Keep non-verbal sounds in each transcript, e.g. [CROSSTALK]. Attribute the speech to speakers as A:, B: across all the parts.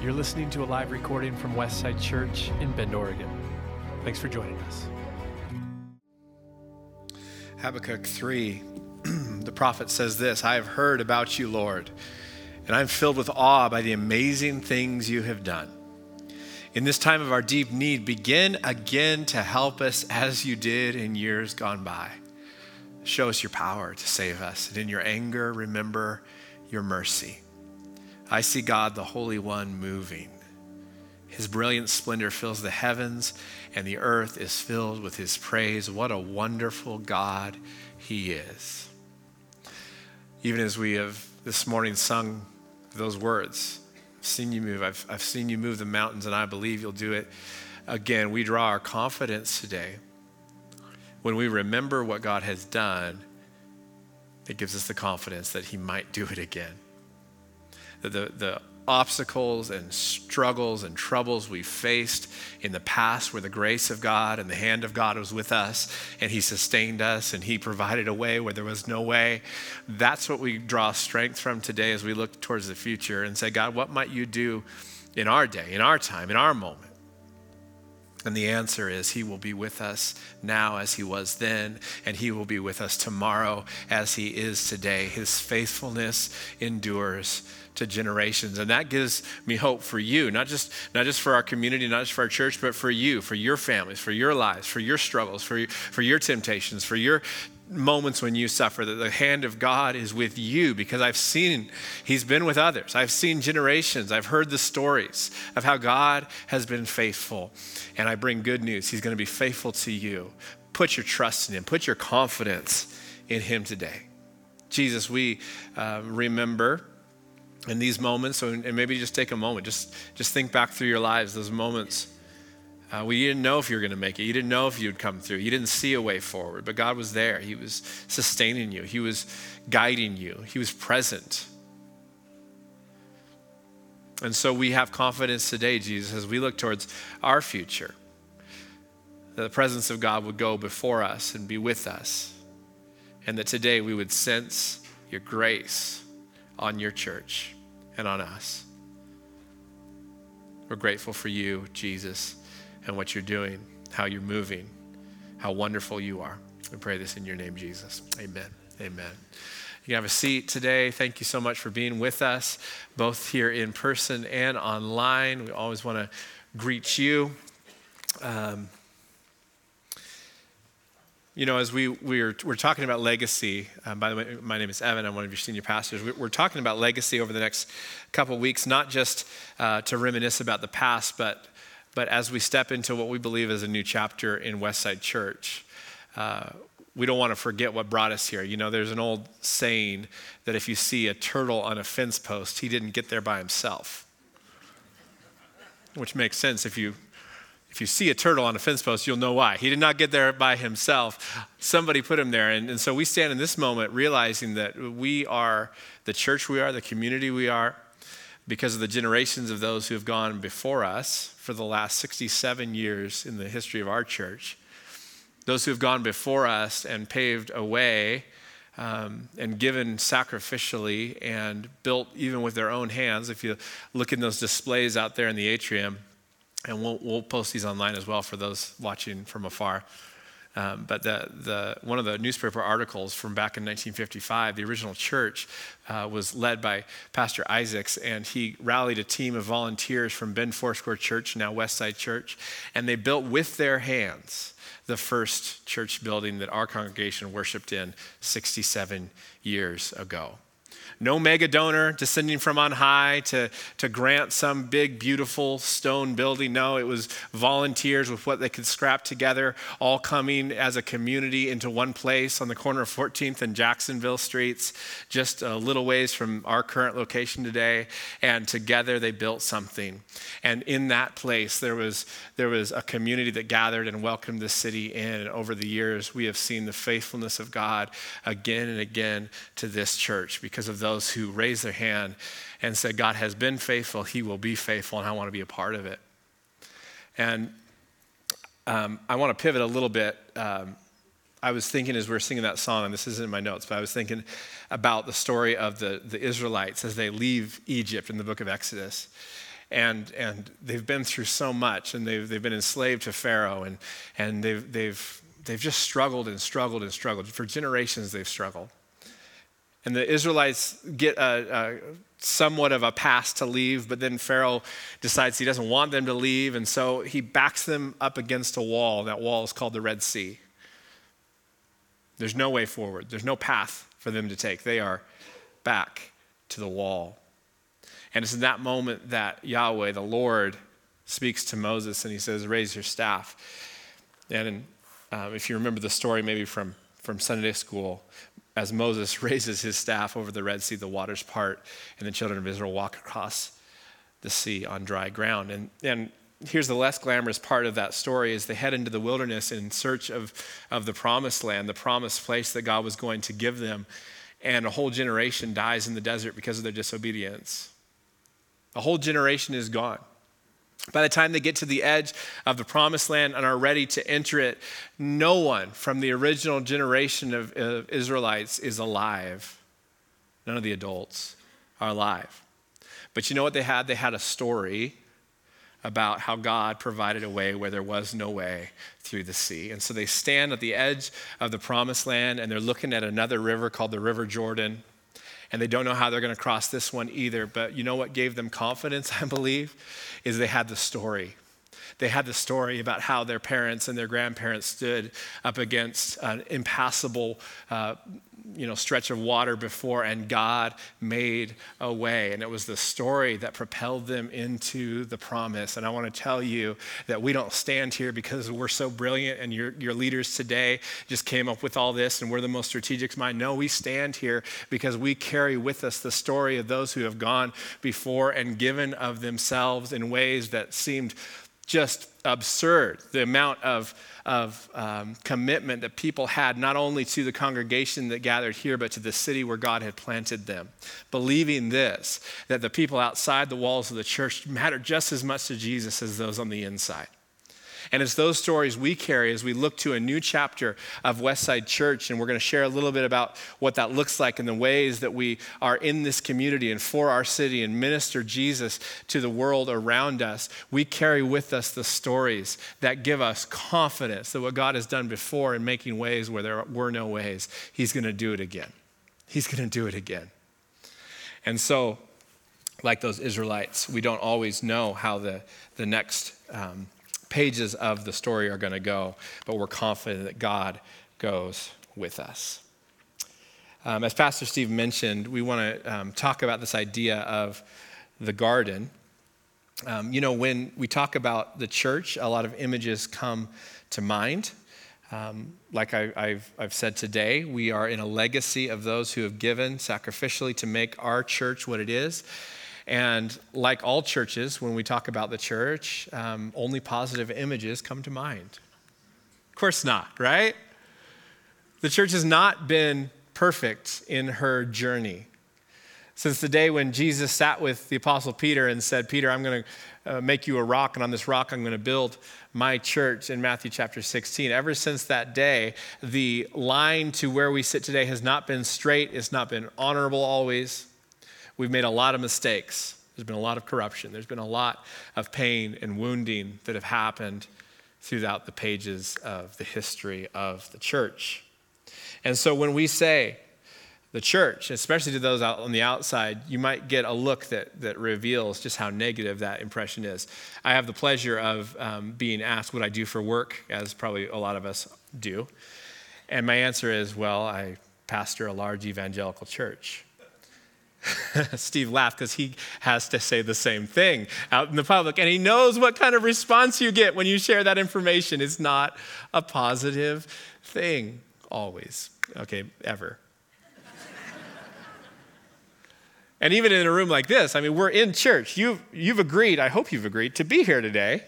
A: You're listening to a live recording from Westside Church in Bend, Oregon. Thanks for joining us.
B: Habakkuk 3, [CLEARS THROAT] the prophet says this I have heard about you, Lord, and I'm filled with awe by the amazing things you have done. In this time of our deep need, begin again to help us as you did in years gone by. Show us your power to save us, and in your anger, remember your mercy. I see God, the Holy One, moving. His brilliant splendor fills the heavens, and the earth is filled with his praise. What a wonderful God he is. Even as we have this morning sung those words, I've seen you move, I've, I've seen you move the mountains, and I believe you'll do it again. We draw our confidence today. When we remember what God has done, it gives us the confidence that he might do it again the, the obstacles and struggles and troubles we faced in the past where the grace of God and the hand of God was with us and He sustained us and He provided a way where there was no way. That's what we draw strength from today as we look towards the future and say, God, what might you do in our day, in our time, in our moment? And the answer is He will be with us now as He was then, and He will be with us tomorrow as He is today. His faithfulness endures to generations. And that gives me hope for you, not just, not just for our community, not just for our church, but for you, for your families, for your lives, for your struggles, for, for your temptations, for your moments when you suffer, that the hand of God is with you because I've seen He's been with others. I've seen generations. I've heard the stories of how God has been faithful. And I bring good news. He's going to be faithful to you. Put your trust in Him, put your confidence in Him today. Jesus, we uh, remember in these moments, and maybe just take a moment, just, just think back through your lives, those moments. Uh, well, you didn't know if you were going to make it. You didn't know if you'd come through. You didn't see a way forward, but God was there. He was sustaining you, He was guiding you, He was present. And so we have confidence today, Jesus, as we look towards our future, that the presence of God would go before us and be with us, and that today we would sense your grace on your church and on us. We're grateful for you, Jesus, and what you're doing, how you're moving, how wonderful you are. We pray this in your name, Jesus. Amen. Amen. You have a seat today. Thank you so much for being with us, both here in person and online. We always want to greet you. Um, you know, as we, we're, we're talking about legacy, um, by the way, my name is Evan, I'm one of your senior pastors. We're talking about legacy over the next couple weeks, not just uh, to reminisce about the past, but, but as we step into what we believe is a new chapter in Westside Church. Uh, we don't want to forget what brought us here. You know, there's an old saying that if you see a turtle on a fence post, he didn't get there by himself. Which makes sense if you if you see a turtle on a fence post, you'll know why. He did not get there by himself. Somebody put him there. And, and, so we stand in this moment realizing that we are the church we are, the community we are, because of the generations of those who have gone before us for the last 67 years in the history of our church. Those who have gone before us and paved a way um, and given sacrificially and built even with their own hands. If you look in those displays out there in the atrium, and we'll, we'll post these online as well for those watching from afar. Um, but the, the, one of the newspaper articles from back in 1955, the original church uh, was led by Pastor Isaacs, and he rallied a team of volunteers from Bend Foursquare Church, now Westside Church, and they built with their hands the first church building that our congregation worshiped in 67 years ago no mega donor descending from on high to, to grant some big, beautiful stone building. No, it was volunteers with what they could scrap together, all coming as a community into one place on the corner of 14th and Jacksonville Streets, just a little ways from our current location today. And together they built something. And in that place, there was, there was a community that gathered and welcomed the city in. And over the years, we have seen the faithfulness of God again and again to this church because of those who raised their hand and said, God has been faithful, He will be faithful, and I want to be a part of it. And um, I want to pivot a little bit. Um, I was thinking as we were singing that song, and this isn't in my notes, but I was thinking about the story of the, the Israelites as they leave Egypt in the book of Exodus. and, and they've been through so much, and they've, they've been enslaved to Pharaoh, and, and they've, they've, they've just struggled and struggled and struggled. For generations, they've struggled. And the Israelites get a, a, somewhat of a pass to leave, but then Pharaoh decides he doesn't want them to leave, and so he backs them up against a wall. That wall is called the Red Sea. There's no way forward, there's no path for them to take. They are back to the wall. And it's in that moment that Yahweh, the Lord, speaks to Moses and he says, Raise your staff. And um, if you remember the story maybe from, from Sunday school, as Moses [LAUGHS] raises his staff over the Red Sea, the waters part, and the children of Israel walk across the sea on dry ground. And, and here's the less glamorous part of that story is they head into the wilderness in search of, of the promised land, the promised place that God was going to give them. And a whole generation dies in the desert because of their disobedience. A whole generation is gone. By the time they get to the edge of the promised land and are ready to enter it, no one from the original generation of, of Israelites is alive. None of the adults are alive. But you know what they had? They had a story about how God provided a way where there was no way through the sea. And so they stand at the edge of the promised land and they're looking at another river called the River Jordan. And they don't know how they're going to cross this one either. But you know what gave them confidence, [LAUGHS] I believe, is they had the story. They had the story about how their parents and their grandparents stood up against an impassable uh, you know, stretch of water before, and God made a way. And it was the story that propelled them into the promise. And I want to tell you that we don't stand here because we're so brilliant and your, your leaders today just came up with all this and we're the most strategic mind. No, we stand here because we carry with us the story of those who have gone before and given of themselves in ways that seemed just absurd. The amount of, of um, commitment that people had, not only to the congregation that gathered here, but to the city where God had planted them. Believing this, that the people outside the walls of the church mattered just as much to Jesus as those on the inside. And it's those stories we carry as we look to a new chapter of Westside Church. And we're going to share a little bit about what that looks like and the ways that we are in this community and for our city and minister Jesus to the world around us. We carry with us the stories that give us confidence that what God has done before in making ways where there were no ways, He's going to do it again. He's going to do it again. And so, like those Israelites, we don't always know how the, the next um, pages of the story are going to go, but we're confident that God goes with us. Um, as Pastor Steve mentioned, we want to um, talk about this idea of the garden. Um, you know, when we talk about the church, a lot of images come to mind. Um, like I, have said today, we are in a legacy of those who have given sacrificially to make our church what it is. And like all churches, when we talk about the church, um, only positive images come to mind. Of course not, right? The church has not been perfect in her journey. Since the day when Jesus sat with the Apostle Peter and said, Peter, I'm going to uh, make you a rock, and on this rock I'm going to build my church in Matthew chapter 16. Ever since that day, the line to where we sit today has not been straight, it's not been honorable always. We've made a lot of mistakes. There's been a lot of corruption. There's been a lot of pain and wounding that have happened throughout the pages of the history of the church. And so when we say the church, especially to those out on the outside, you might get a look that, that reveals just how negative that impression is. I have the pleasure of um, being asked what I do for work, as probably a lot of us do. And my answer is well, I pastor a large evangelical church. [LAUGHS] Steve laughed because he has to say the same thing out in the public, and he knows what kind of response you get when you share that information. It's not a positive thing, always. Okay, ever. [LAUGHS] and even in a room like this, I mean, we're in church. You've, you've agreed, I hope you've agreed, to be here today.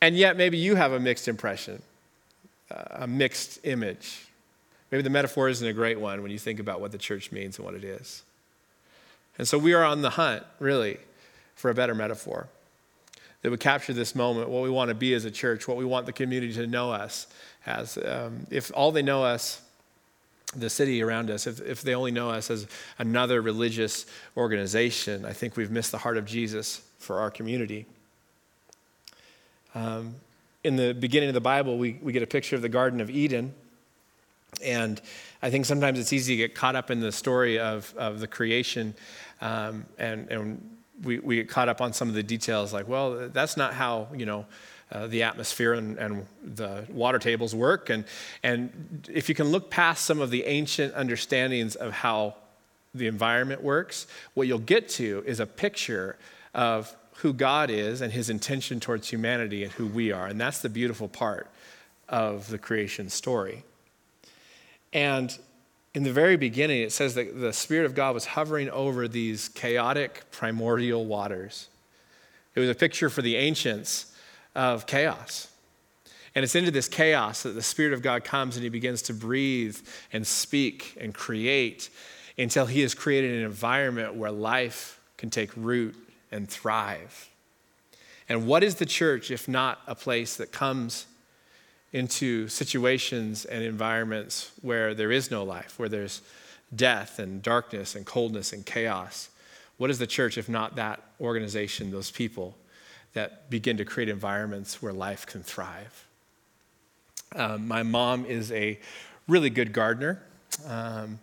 B: And yet, maybe you have a mixed impression, uh, a mixed image. Maybe the metaphor isn't a great one when you think about what the church means and what it is. And so we are on the hunt, really, for a better metaphor that would capture this moment, what we want to be as a church, what we want the community to know us as. Um, if all they know us the city around us, if, if they only know us as another religious organization, I think we've missed the heart of Jesus for our community. Um, in the beginning of the Bible, we, we get a picture of the Garden of Eden. And I think sometimes it's easy to get caught up in the story of, of the creation um, and, and we, we get caught up on some of the details like, well, that's not how, you know, uh, the atmosphere and, and, the water tables work. And, and if you can look past some of the ancient understandings of how the environment works, what you'll get to is a picture of who God is and his intention towards humanity and who we are. And that's the beautiful part of the creation story. And in the very beginning, it says that the Spirit of God was hovering over these chaotic primordial waters. It was a picture for the ancients of chaos. And it's into this chaos that the Spirit of God comes and He begins to breathe and speak and create until He has created an environment where life can take root and thrive. And what is the church if not a place that comes into situations and environments where there is no life, where there's death and darkness and coldness and chaos. What is the church if not that organization, those people that begin to create environments where life can thrive? Um, my mom is a really good gardener. Um,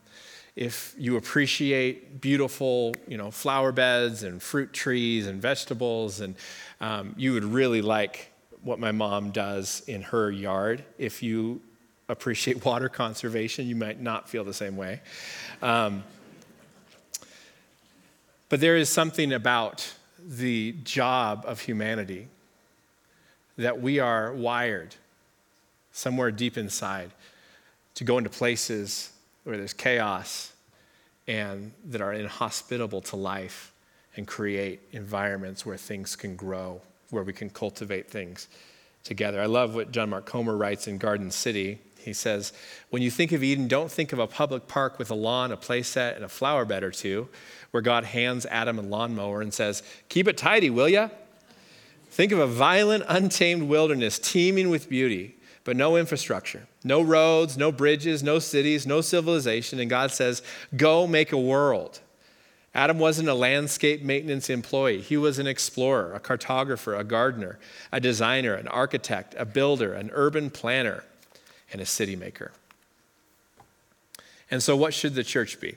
B: if you appreciate beautiful, you know, flower beds and fruit trees and vegetables, and um, you would really like what my mom does in her yard. If you appreciate [LAUGHS] water conservation, you might not feel the same way. Um, but there is something about the job of humanity that we are wired somewhere deep inside to go into places where there's chaos and that are inhospitable to life and create environments where things can grow where we can cultivate things together. I love what John Mark Comer writes in Garden City. He says, When you think of Eden, don't think of a public park with a lawn, a playset, and a flower bed or two, where God hands Adam a lawnmower and says, Keep it tidy, will ya? Think of a violent, untamed wilderness teeming with beauty, but no infrastructure, no roads, no bridges, no cities, no civilization. And God says, Go make a world Adam wasn't a landscape maintenance employee. He was an explorer, a cartographer, a gardener, a designer, an architect, a builder, an urban planner, and a city maker. And so, what should the church be?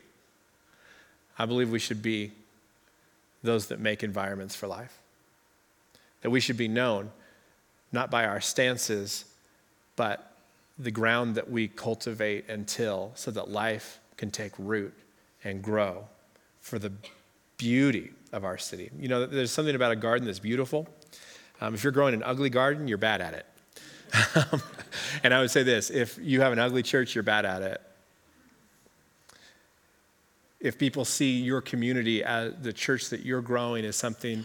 B: I believe we should be those that make environments for life. That we should be known not by our stances, but the ground that we cultivate and till so that life can take root and grow for the beauty of our city. You know, there's something about a garden that's beautiful. Um, if you're growing an ugly garden, you're bad at it. [LAUGHS] and I would say this if you have an ugly church, you're bad at it. If people see your community as the church that you're growing as something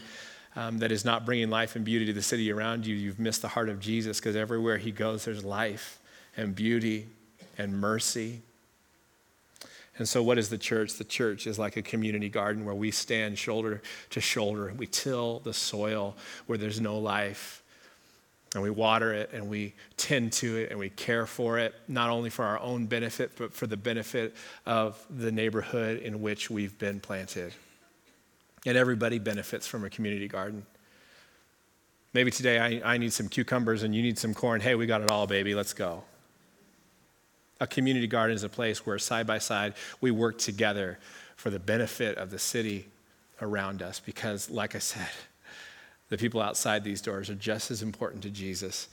B: um, that is not bringing life and beauty to the city around you, you've missed the heart of Jesus because everywhere he goes, there's life and beauty and mercy and so, what is the church? The church is like a community garden where we stand shoulder to shoulder we till the soil where there's no life. And we water it and we tend to it and we care for it, not only for our own benefit, but for the benefit of the neighborhood in which we've been planted. And everybody benefits from a community garden. Maybe today I, I need some cucumbers and you need some corn. Hey, we got it all, baby. Let's go. A community garden is a place where side by side we work together for the benefit of the city around us because, like I said, [LAUGHS] the people outside these doors are just as important to Jesus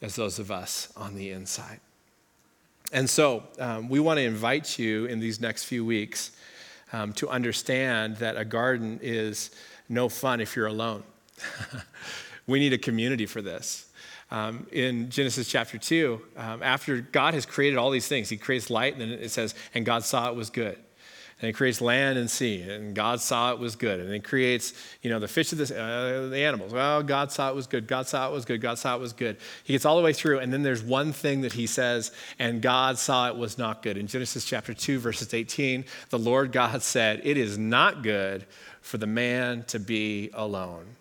B: as those of us on the inside. And so, um, we want to invite you in these next few weeks um, to understand that a garden is no fun if you're alone. [LAUGHS] we need a community for this. Um, in Genesis chapter 2, um, after God has created all these things, He creates light, and then it says, and God saw it was good. And He creates land and sea, and God saw it was good. And He creates, you know, the fish of the, uh, the animals. Well, God saw it was good. God saw it was good. God saw it was good. He gets all the way through, and then there's one thing that He says, and God saw it was not good. In Genesis chapter 2, verses 18, the Lord God said, It is not good for the man to be alone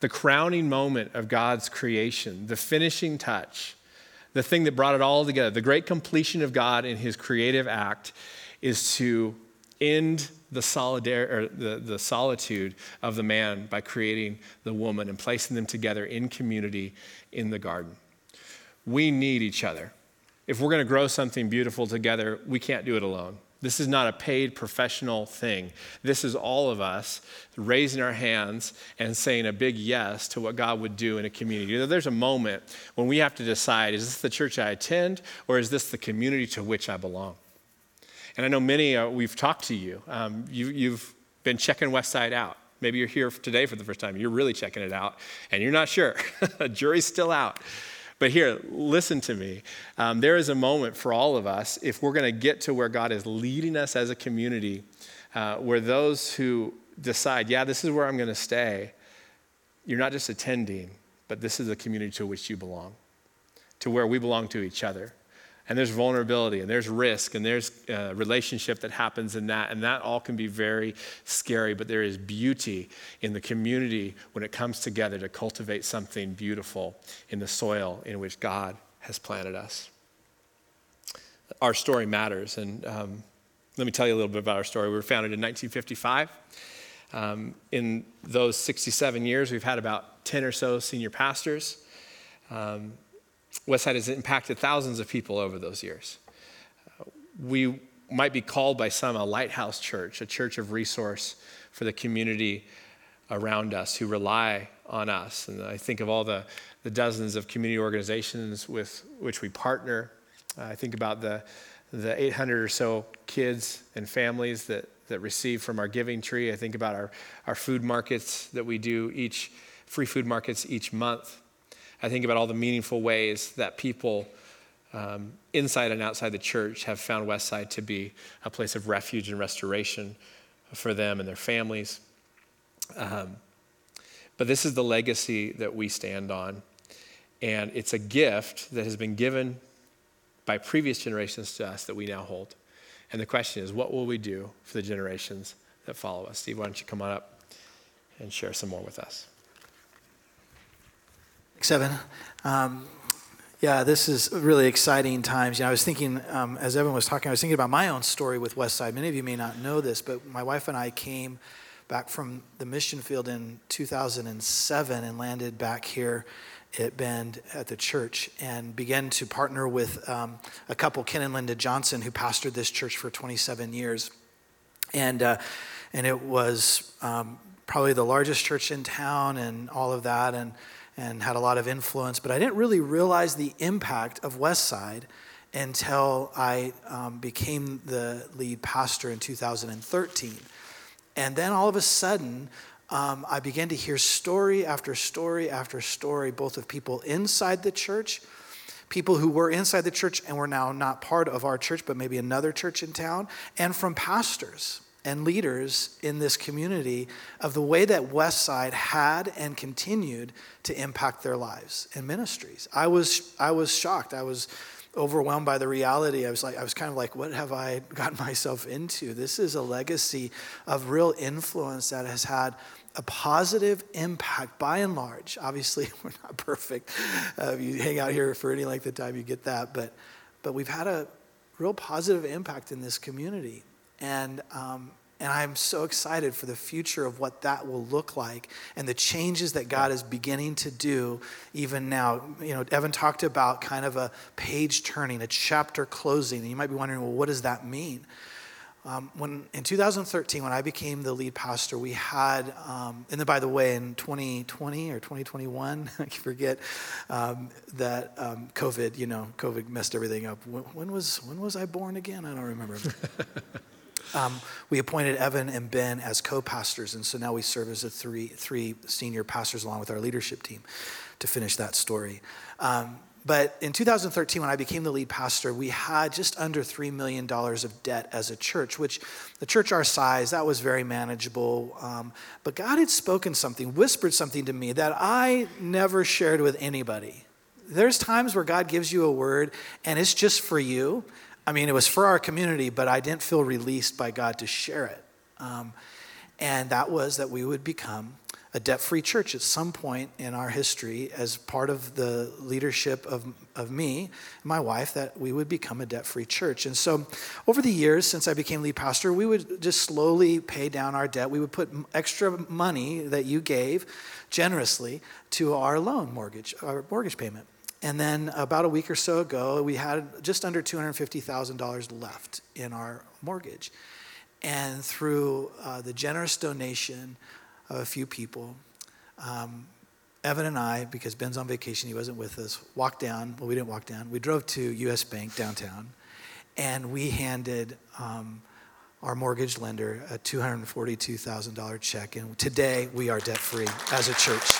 B: the crowning moment of God's creation, the finishing touch, the thing that brought it all together, the great completion of God in his creative act is to end the, solidar- or the, the solitude of the man by creating the woman and placing them together in community in the garden. We need each other. If we're going to grow something beautiful together, we can't do it alone. This is not a paid professional thing. This is all of us raising our hands and saying a big yes to what God would do in a community. There's a moment when we have to decide is this the church I attend or is this the community to which I belong? And I know many, uh, we've talked to you. Um, you. You've been checking Westside out. Maybe you're here today for the first time. You're really checking it out and you're not sure. [LAUGHS] Jury's still out. But here, listen to me. Um, there is a moment for all of us, if we're going to get to where God is leading us as a community, uh, where those who decide, yeah, this is where I'm going to stay, you're not just attending, but this is a community to which you belong, to where we belong to each other and there's vulnerability and there's risk and there's a uh, relationship that happens in that and that all can be very scary but there is beauty in the community when it comes together to cultivate something beautiful in the soil in which god has planted us. Our story matters and um, let me tell you a little bit about our story. We were founded in 1955 um, in those 67 years we've had about 10 or so senior pastors. Um, Westside has impacted thousands of people over those years. We might be called by some a lighthouse church, a church of resource for the community around us who rely on us. And I think of all the, the dozens of community organizations with which we partner. I think about the, the 800 or so kids and families that, that receive from our giving tree. I think about our, our food markets that we do each, free food markets each month. I think about all the meaningful ways that people um, inside and outside the church have found Westside to be a place of refuge and restoration for them and their families. Um, but this is the legacy that we stand on. And it's a gift that has been given by previous generations to us that we now hold. And the question is, what will we do for the generations that follow us? Steve, why don't you come on up and share some more with us?
C: Seven. Um, yeah, this is really exciting times. You know, I was thinking, um, as Evan was talking, I was thinking about my own story with Westside. Many of you may not know this, but my wife and I came back from the mission field in 2007 and landed back here at Bend at the church and began to partner with um, a couple, Ken and Linda Johnson, who pastored this church for 27 years. And, uh, and it was um, probably the largest church in town and all of that. And and had a lot of influence, but I didn't really realize the impact of Westside until I um, became the lead pastor in 2013. And then all of a sudden, um, I began to hear story after story after story, both of people inside the church, people who were inside the church and were now not part of our church, but maybe another church in town, and from pastors and leaders in this community of the way that Westside had and continued to impact their lives and ministries. I was, I was shocked. I was overwhelmed by the reality. I was like, I was kind of like, what have I [LAUGHS] gotten myself into? This is a legacy of real influence that has had a positive impact by and large. Obviously, [LAUGHS] we're not perfect. Uh, you hang out here for any length of time, you get that. But, but we've had a real positive impact in this community. And, um, and I'm so excited for the future of what that will look like and the changes that God is beginning to do even now. You know, Evan talked about kind of a page turning, a chapter closing. And you might be wondering, well, what does that mean? Um, when in 2013, when I became the lead pastor, we had, um, and then by the way, in 2020 or 2021, [LAUGHS] I forget um, that um, COVID, you know, COVID messed everything up. When, when, was when was I born again? I don't remember. [LAUGHS] Um, we appointed Evan and Ben as co-pastors, and so now we serve as the three three senior pastors along with our leadership team to finish that story. Um, but in 2013, when I became the lead pastor, we had just under $3 million of debt as a church, which the church our size, that was very manageable. Um, but God had spoken something, whispered something to me that I never shared with anybody. There's times where God gives you a word and it's just for you. I mean, it was for our community, but I didn't feel released by God to share it. Um, and that was that we would become a debt free church at some point in our history as part of the leadership of, of me and my wife that we would become a debt free church. And so, over the years since I became lead pastor, we would just slowly pay down our debt. We would put extra money that you gave generously to our loan mortgage, our mortgage payment. And then about a week or so ago, we had just under $250,000 left in our mortgage. And through uh, the generous donation of a few people, um, Evan and I, because Ben's on vacation, he wasn't with us, walked down. Well, we didn't walk down. We drove to US Bank downtown, and we handed um, our mortgage lender a $242,000 check. And today, we are debt free as a church.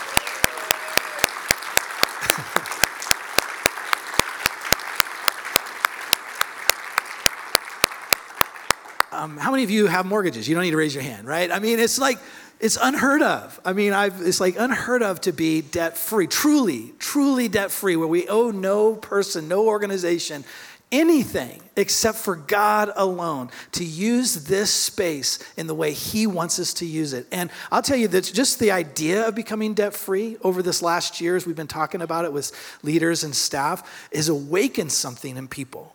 C: Um, how many of you have mortgages? You don't need to raise your hand, right? I mean, it's like, it's unheard of. I mean, I've, it's like unheard of to be debt free, truly, truly debt free, where we owe no person, no organization anything except for God alone to use this space in the way He wants us to use it. And I'll tell you that just the idea of becoming debt free over this last year, as we've been talking about it with leaders and staff, has awakened something in people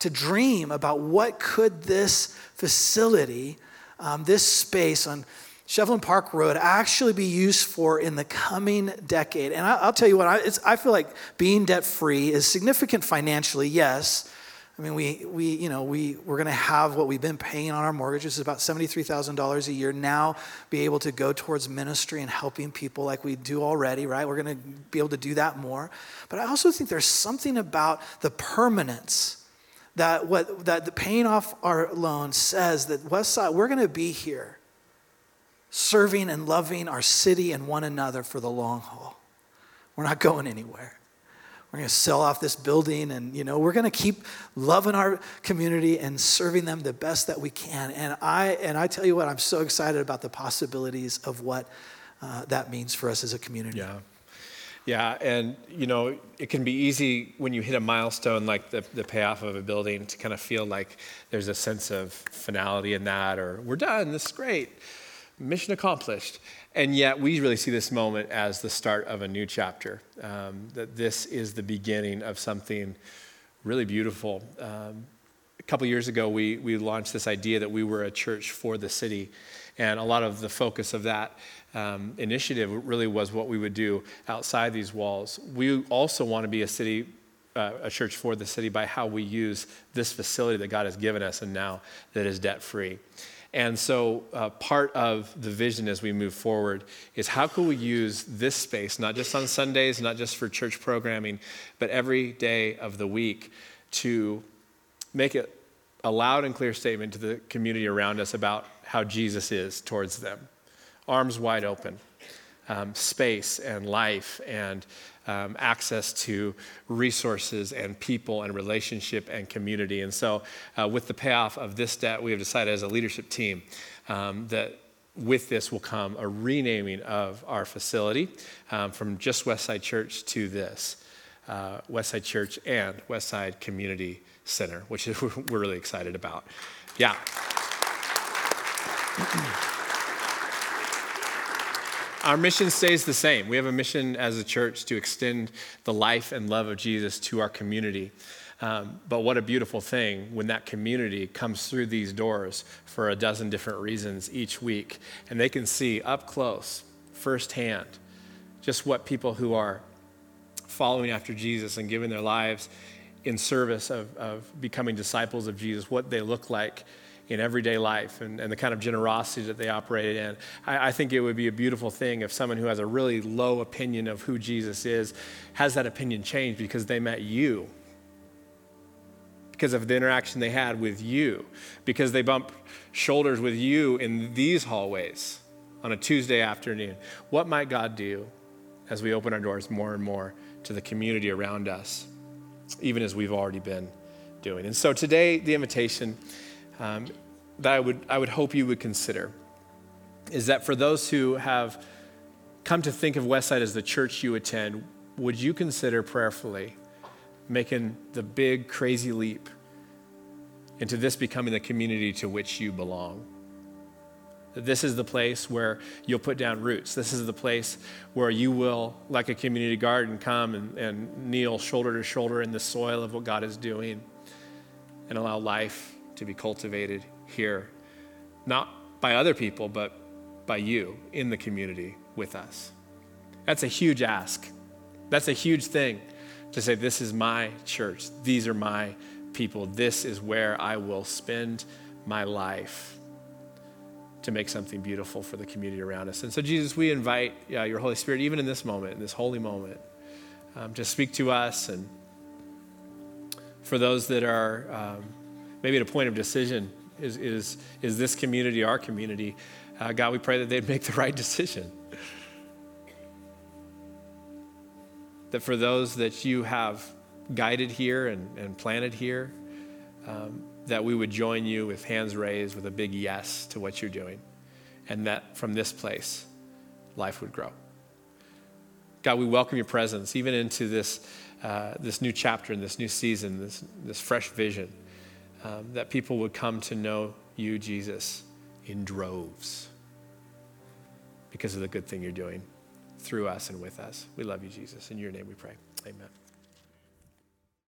C: to dream about what could this facility, um, this space on Shevlin Park Road actually be used for in the coming decade. And I, will tell you what, I, I feel like being debt free is significant financially, yes. I mean, we, we you know, we, we're going to have what we've been paying on our mortgage, which is about $73,000 a year, now be able to go towards ministry and helping people like we do already, right? We're going to be able to do that more. But I also think there's something about the permanence that what that the paying off our loan says that Westside, we're going to be here serving and loving our city and one another for the long haul. We're not going anywhere. We're going to sell off this building and you know we're going to keep loving our community and serving them the best that we can. And I and I tell you what, I'm so excited about the possibilities of what uh, that means for us as a community.
B: Yeah. Yeah, and you know, it can be easy when you hit a milestone like the, the payoff of a building to kind of feel like there's a sense of finality in that, or we're done, this is great, mission accomplished. And yet, we really see this moment as the start of a new chapter, um, that this is the beginning of something really beautiful. Um, a couple years ago, we, we launched this idea that we were a church for the city. And a lot of the focus of that um, initiative really was what we would do outside these walls. We also want to be a city, uh, a church for the city by how we use this facility that God has given us and now that is debt free. And so, uh, part of the vision as we move forward is how can we use this space, not just on Sundays, not just for church programming, but every day of the week to make it a loud and clear statement to the community around us about how Jesus is towards them arms wide open, um, space and life and um, access to resources and people and relationship and community. And so, uh, with the payoff of this debt, we have decided as a leadership team um, that with this will come a renaming of our facility um, from just Westside Church to this uh, Westside Church and Westside Community Center, which [LAUGHS] we're really excited about. Yeah. Our mission stays the same. We have a mission as a church to extend the life and love of Jesus to our community. Um, but what a beautiful thing when that community comes through these doors for a dozen different reasons each week, and they can see up close, firsthand, just what people who are following after Jesus and giving their lives in service of, of becoming disciples of Jesus, what they look like in everyday life and, and the kind of generosity that they operated in. I, I, think it would be a beautiful thing if someone who has a really low opinion of who Jesus is has that opinion changed because they met you, because of the interaction they had with you, because they bumped shoulders with you in these hallways on a Tuesday afternoon. What might God do as we open our doors more and more to the community around us, even as we've already been doing? And so today, the invitation um, that I would, I would hope you would consider is that for those who have come to think of Westside as the church you attend, would you consider prayerfully making the big, crazy leap into this becoming the community to which you belong? This is the place where you'll put down roots. This is the place where you will, like a community garden, come and, and kneel shoulder to shoulder in the soil of what God is doing and allow life to be cultivated here, not by other people, but by you in the community with us. That's a huge ask. That's a huge thing to say, This is my church. These are my people. This is where I will spend my life to make something beautiful for the community around us. And so, Jesus, we invite yeah, your Holy Spirit, even in this moment, in this holy moment, um, to speak to us. And for those that are um, maybe at a point of decision, is, is, is this community our community? Uh, God, we pray that they'd make the [LAUGHS] right decision. that for those that you have guided here and, and planted here, um, that we would join you with hands raised with a big yes to what you're doing. And that from this place, life would grow. God, we welcome your presence even into this, uh, this new chapter and this new season, this, this fresh vision, um, that people would come to know you, Jesus, in droves because of the good thing you're doing through us and with us. We love you, Jesus. In your name we pray. Amen.